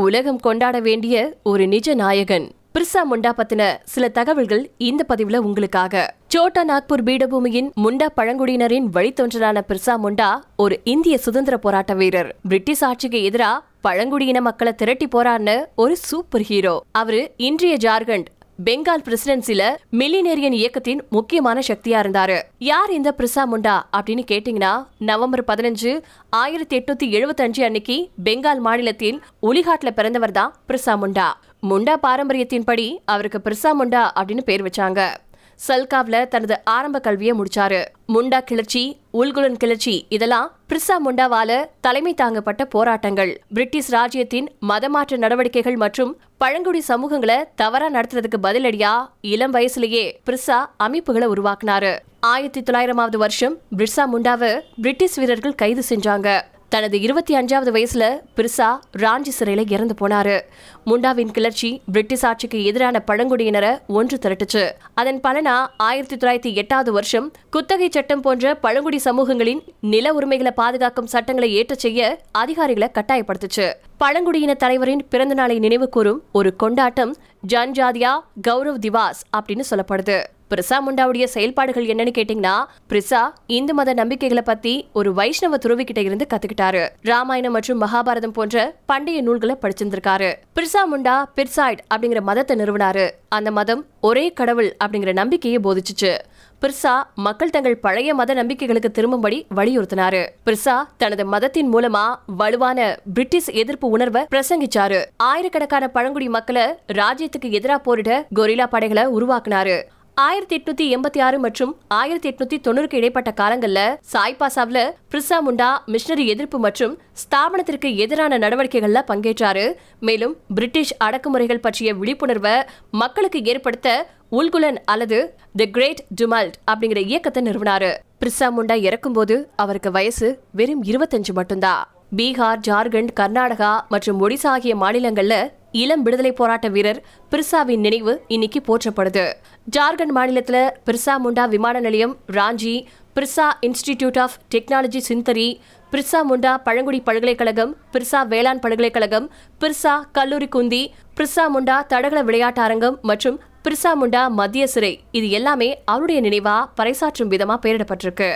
உலகம் கொண்டாட வேண்டிய ஒரு நிஜ நாயகன். பிர்சா முண்டா பத்தின சில தகவல்கள் இந்த பதிவுல உங்களுக்காக. சோட்டா நாக்பூர் பீடபூமியின் முண்டா பழங்குடியினரின் வழித்தோன்றலான பிர்சா முண்டா ஒரு இந்திய சுதந்திர போராட்ட வீரர். பிரிட்டிஷ் ஆட்சிக்கு எதிரா பழங்குடியின மக்களை திரட்டி போறான்னு ஒரு சூப்பர் ஹீரோ. அவரு இன்றைய ஜார்க்கண்ட் பெங்கால் பிரசிடென்சில மில்லினேரியன் இயக்கத்தின் முக்கியமான சக்தியா இருந்தாரு. யார் இந்த பிரிசா முண்டா அப்படின்னு கேட்டீங்கன்னா நவம்பர் பதினஞ்சு ஆயிரத்தி எட்நூத்தி எழுபத்தி அஞ்சு அன்னைக்கு பெங்கால் மாநிலத்தில் ஒலிகாட்ல பிறந்தவர் தான் பிரிசா முண்டா. முண்டா பாரம்பரியத்தின்படி அவருக்கு பிரிசா முண்டா அப்படின்னு பேர் வச்சாங்க. சல்காவ்ல தனது ஆரம்ப கல்வியை முடிச்சாரு. முண்டா கிளர்ச்சி உல்குலன் கிளர்ச்சி இதெல்லாம் பிரிசா முண்டாவால தலைமை தாங்கப்பட்ட போராட்டங்கள். பிரிட்டிஷ் ராஜ்யத்தின் மதமாற்ற நடவடிக்கைகள் மற்றும் பழங்குடி சமூகங்களை தவறா நடத்துறதுக்கு பதிலடியா இளம் வயசுலயே பிரிசா அமைப்புகளை உருவாக்குனாரு. ஆயிரத்தி தொள்ளாயிரமாவது வருஷம் பிரிசா முண்டாவை பிரிட்டிஷ் வீரர்கள் கைது செஞ்சாங்க. தனது இருபத்தி அஞ்சாவது வயசுல பிரிசா ராஞ்சி சிறையில இறந்து போனாரு. முண்டாவின் கிளர்ச்சி பிரிட்டிஷ் ஆட்சிக்கு எதிரான பழங்குடியினரை ஒன்று திரட்டுச்சு. அதன் பலனா ஆயிரத்தி தொள்ளாயிரத்தி எட்டாவது வருஷம் குத்தகை சட்டம் போன்ற பழங்குடி சமூகங்களின் நில உரிமைகளை பாதுகாக்கும் சட்டங்களை ஏற்ற செய்ய அதிகாரிகளை கட்டாயப்படுத்துச்சு. பழங்குடியின தலைவரின் பிறந்த நாளை நினைவு கூறும் ஒரு கொண்டாட்டம் ஜன்ஜாதியா கௌரவ் திவாஸ் அப்படின்னு சொல்லப்படுது. பிரிசா முண்டாவுடைய செயல்பாடுகள் என்னன்னு கேட்டீங்கன்னா பிரிசா இந்து மத நம்பிக்கைகளை பத்தி ஒரு வைஷ்ணவ துறவி கிட்ட இருந்து கத்துக்கிட்டாரு. ராமாயணம் மற்றும் மகாபாரதம் போன்ற பண்டைய நூல்களை படிச்சிருந்திருக்காரு. பிரிசா முண்டா பிர்சாய்ட் அப்படிங்கிற மதத்தை நிறுவனாரு. அந்த மதம் ஒரே கடவுள் அப்படிங்கிற நம்பிக்கையை போதிச்சுச்சு. பிர்சா மக்கள் தங்கள் பழைய மத நம்பிக்கைகளுக்கு திரும்பும்படி வலியுறுத்தினாரு. பிர்சா தனது மதத்தின் மூலமா வலுவான பிரிட்டிஷ் எதிர்ப்பு உணர்வை பிரசங்கிச்சாரு. ஆயிரக்கணக்கான பழங்குடி மக்களை ராஜ்யத்துக்கு எதிராக போரிட கொரில்லா படைகளை உருவாக்குனாரு. ஆயிரத்தி எட்நூத்தி எண்பத்தி ஆறு மற்றும் ஆயிரத்தி எட்நூத்தி தொண்ணூறுக்கு இடைப்பட்ட காலங்கள்ல சாய்பாசாவ்ல பிரிசா முண்டா மிஷனரி எதிர்ப்பு மற்றும் ஸ்தாபனத்திற்கு எதிரான நடவடிக்கைகள்ல பங்கேற்றாரு. மேலும் பிரிட்டிஷ் அடக்குமுறைகள் பற்றிய விழிப்புணர்வை மக்களுக்கு ஏற்படுத்த உல்குலன் அல்லது தி கிரேட் டுமால்ட் அப்படிங்கிற இயக்கத்தை நிறுவனாரு. பிரிசா முண்டா இறக்கும்போது அவருக்கு வயசு வெறும் இருபத்தஞ்சு மட்டும்தான். பீகார் ஜார்க்கண்ட் கர்நாடகா மற்றும் ஒடிசா ஆகிய மாநிலங்கள்ல இளம் விடுதலை போராட்ட வீரர் பிர்சாவின் நினைவு இன்னைக்கு போற்றப்படுது. ஜார்க்கண்ட் மாநிலத்தில் பிர்சா முண்டா விமான நிலையம் Ranchi Birsa institute of technology Sindri Birsa Munda பழங்குடி பல்கலைக்கழகம் பிர்சா வேளாண் பல்கலைக்கழகம் பிர்சா கல்லூரி குந்தி பிர்சா முண்டா தடகள விளையாட்டு அரங்கம் மற்றும் பிர்சா முண்டா மத்திய சிறை. இது எல்லாமே அவருடைய நினைவா பறைசாற்றும் விதமா பெயரிடப்பட்டிருக்கு.